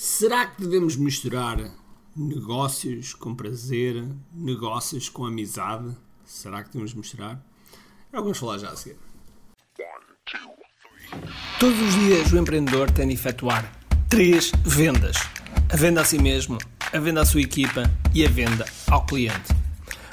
Será que devemos misturar negócios com prazer, negócios com amizade? Será que devemos misturar? É o vamos falar já a seguir. Todos os dias o empreendedor tem de efetuar três vendas: a venda a si mesmo, a venda à sua equipa e a venda ao cliente.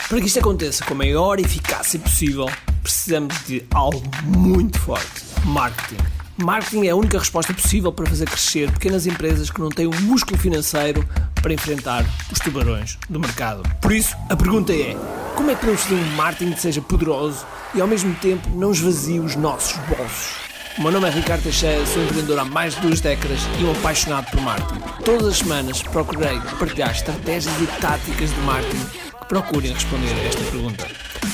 Para que isto aconteça com a maior eficácia possível, precisamos de algo muito forte: marketing. Marketing é a única resposta possível para fazer crescer pequenas empresas que não têm o músculo financeiro para enfrentar os tubarões do mercado. Por isso, a pergunta é: como é que podemos fazer um marketing que seja poderoso e ao mesmo tempo não esvazie os nossos bolsos? O meu nome é Ricardo Teixeira, sou empreendedor há mais de duas décadas e um apaixonado por marketing. Todas as semanas procurei partilhar estratégias e táticas de marketing que procurem responder a esta pergunta.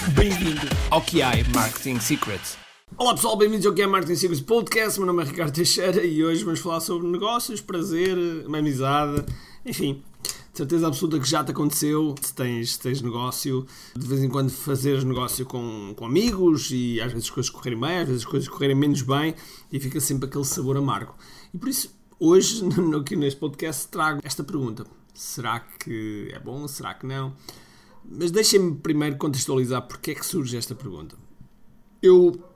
Bem-vindo ao QI Marketing Secrets. Olá pessoal, bem-vindos ao é Marketing Secrets Podcast. Meu nome é Ricardo Teixeira e hoje vamos falar sobre negócios, prazer, uma amizade, enfim. De certeza absoluta que já te aconteceu, se tens, tens negócio, de vez em quando fazeres negócio com, com amigos e às vezes as coisas correrem bem, às vezes as coisas correrem menos bem e fica sempre aquele sabor amargo. E por isso, hoje, aqui neste podcast, trago esta pergunta: será que é bom? Será que não? Mas deixem-me primeiro contextualizar porque é que surge esta pergunta. Eu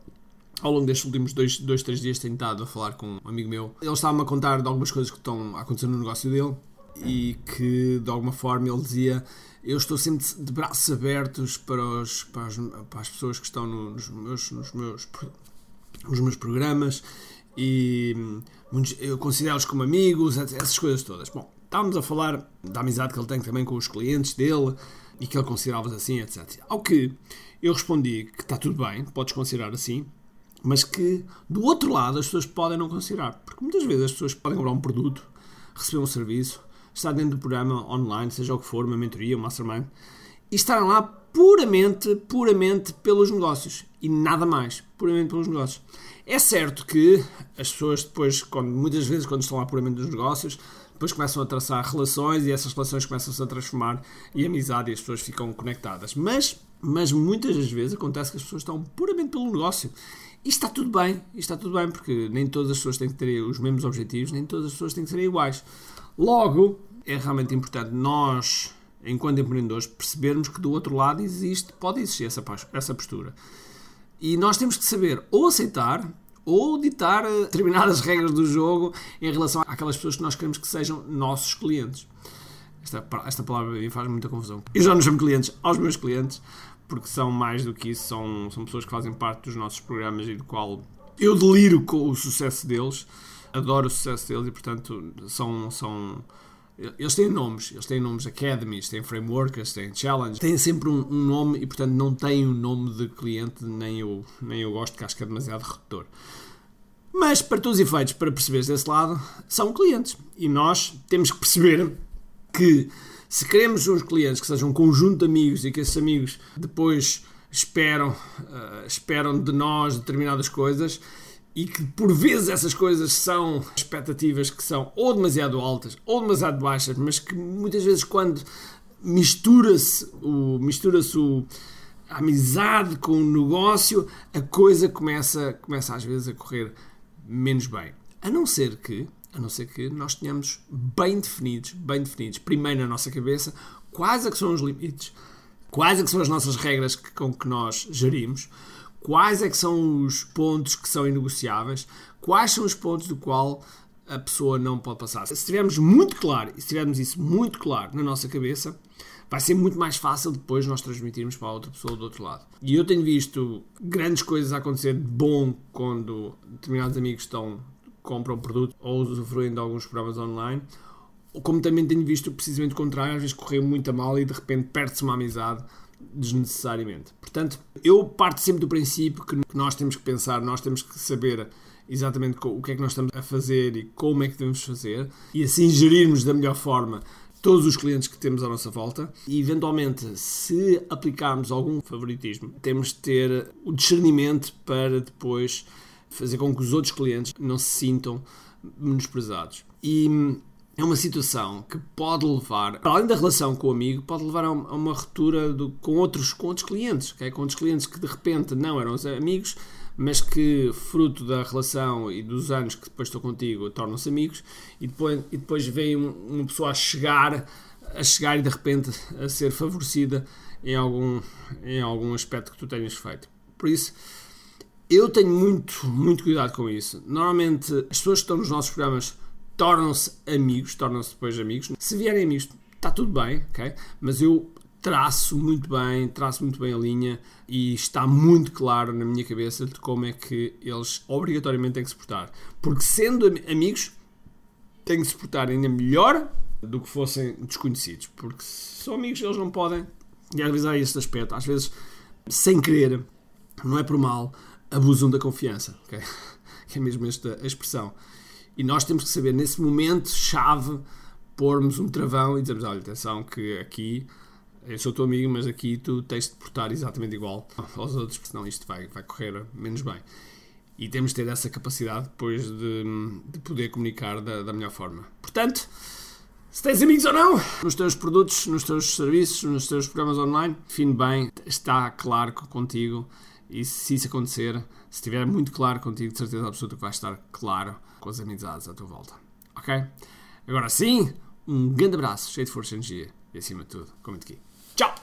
ao longo destes últimos dois, dois três dias tenho estado a falar com um amigo meu. Ele estava-me a contar de algumas coisas que estão a acontecer no negócio dele e que de alguma forma ele dizia eu estou sempre de braços abertos para, os, para, as, para as pessoas que estão nos meus, nos meus, nos meus programas e eu considero-os como amigos, essas coisas todas. Bom, estávamos a falar da amizade que ele tem também com os clientes dele e que ele considerava assim, etc. Ao que eu respondi que está tudo bem, podes considerar assim, mas que do outro lado as pessoas podem não considerar. Porque muitas vezes as pessoas podem comprar um produto, receber um serviço, estar dentro do programa online, seja o que for, uma mentoria, um mastermind, e estarem lá puramente, puramente pelos negócios e nada mais, puramente pelos negócios. É certo que as pessoas depois, quando, muitas vezes quando estão lá puramente nos negócios, depois começam a traçar relações e essas relações começam-se a transformar em amizade e as pessoas ficam conectadas. Mas, mas muitas das vezes acontece que as pessoas estão puramente pelo negócio e está tudo bem, está tudo bem, porque nem todas as pessoas têm que ter os mesmos objetivos, nem todas as pessoas têm que ser iguais. Logo, é realmente importante nós, enquanto empreendedores, percebermos que do outro lado existe, pode existir essa, essa postura. E nós temos que saber ou aceitar ou ditar eh, determinadas regras do jogo em relação àquelas pessoas que nós queremos que sejam nossos clientes. Esta, esta palavra faz muita confusão. Eu já não chamo clientes aos meus clientes, porque são mais do que isso, são, são pessoas que fazem parte dos nossos programas e do qual eu deliro com o sucesso deles, adoro o sucesso deles e, portanto, são. são eles têm nomes, eles têm nomes academies, têm frameworks, têm challenge, têm sempre um, um, nome e, portanto, não têm um nome de cliente, nem eu, nem eu gosto, que acho que é demasiado redutor. Mas, para todos os efeitos, para perceberes desse lado, são clientes. E nós temos que perceber que se queremos uns clientes que sejam um conjunto de amigos e que esses amigos depois esperam, uh, esperam de nós determinadas coisas e que por vezes essas coisas são expectativas que são ou demasiado altas ou demasiado baixas, mas que muitas vezes quando mistura-se o mistura-se a amizade com o negócio, a coisa começa, começa às vezes a correr menos bem. A não ser que a não ser que nós tenhamos bem definidos, bem definidos, primeiro na nossa cabeça, quais é que são os limites, quais é que são as nossas regras que, com que nós gerimos, quais é que são os pontos que são inegociáveis, quais são os pontos do qual a pessoa não pode passar. Se tivermos muito claro, e se tivermos isso muito claro na nossa cabeça, vai ser muito mais fácil depois nós transmitirmos para a outra pessoa do outro lado. E eu tenho visto grandes coisas acontecer de bom quando determinados amigos estão compram produto ou usufruem de alguns programas online, como também tenho visto precisamente o contrário, às vezes correr muito a mal e de repente perde-se uma amizade desnecessariamente. Portanto, eu parto sempre do princípio que nós temos que pensar, nós temos que saber exatamente o que é que nós estamos a fazer e como é que devemos fazer e assim gerirmos da melhor forma todos os clientes que temos à nossa volta e eventualmente se aplicarmos algum favoritismo temos de ter o discernimento para depois fazer com que os outros clientes não se sintam menosprezados. E hum, é uma situação que pode levar, para além da relação com o amigo, pode levar a uma ruptura do, com, outros, com outros clientes, okay? com outros clientes que de repente não eram amigos, mas que fruto da relação e dos anos que depois estou contigo tornam-se amigos e depois, e depois vem uma pessoa a chegar a chegar e de repente a ser favorecida em algum, em algum aspecto que tu tenhas feito. Por isso, eu tenho muito, muito cuidado com isso. Normalmente, as pessoas que estão nos nossos programas tornam-se amigos, tornam-se depois amigos. Se vierem amigos, está tudo bem, ok? Mas eu traço muito bem, traço muito bem a linha e está muito claro na minha cabeça de como é que eles obrigatoriamente têm que se portar. Porque sendo amigos, têm que se portar ainda melhor do que fossem desconhecidos. Porque se são amigos, eles não podem. E às vezes há este aspecto, às vezes, sem querer, não é por mal, abusam da confiança. Okay? Que é mesmo esta a expressão. E nós temos que saber, nesse momento, chave, pormos um travão e dizermos: olha, atenção, que aqui eu sou teu amigo, mas aqui tu tens de portar exatamente igual aos outros, porque senão isto vai, vai correr menos bem. E temos de ter essa capacidade depois de, de poder comunicar da, da melhor forma. Portanto, se tens amigos ou não, nos teus produtos, nos teus serviços, nos teus programas online, define bem, está claro contigo. E se isso acontecer, se estiver muito claro contigo, de certeza absoluta que vai estar claro com as amizades à tua volta. Ok? Agora sim, um grande abraço, cheio de força e energia. E acima de tudo, comente aqui. Ciao!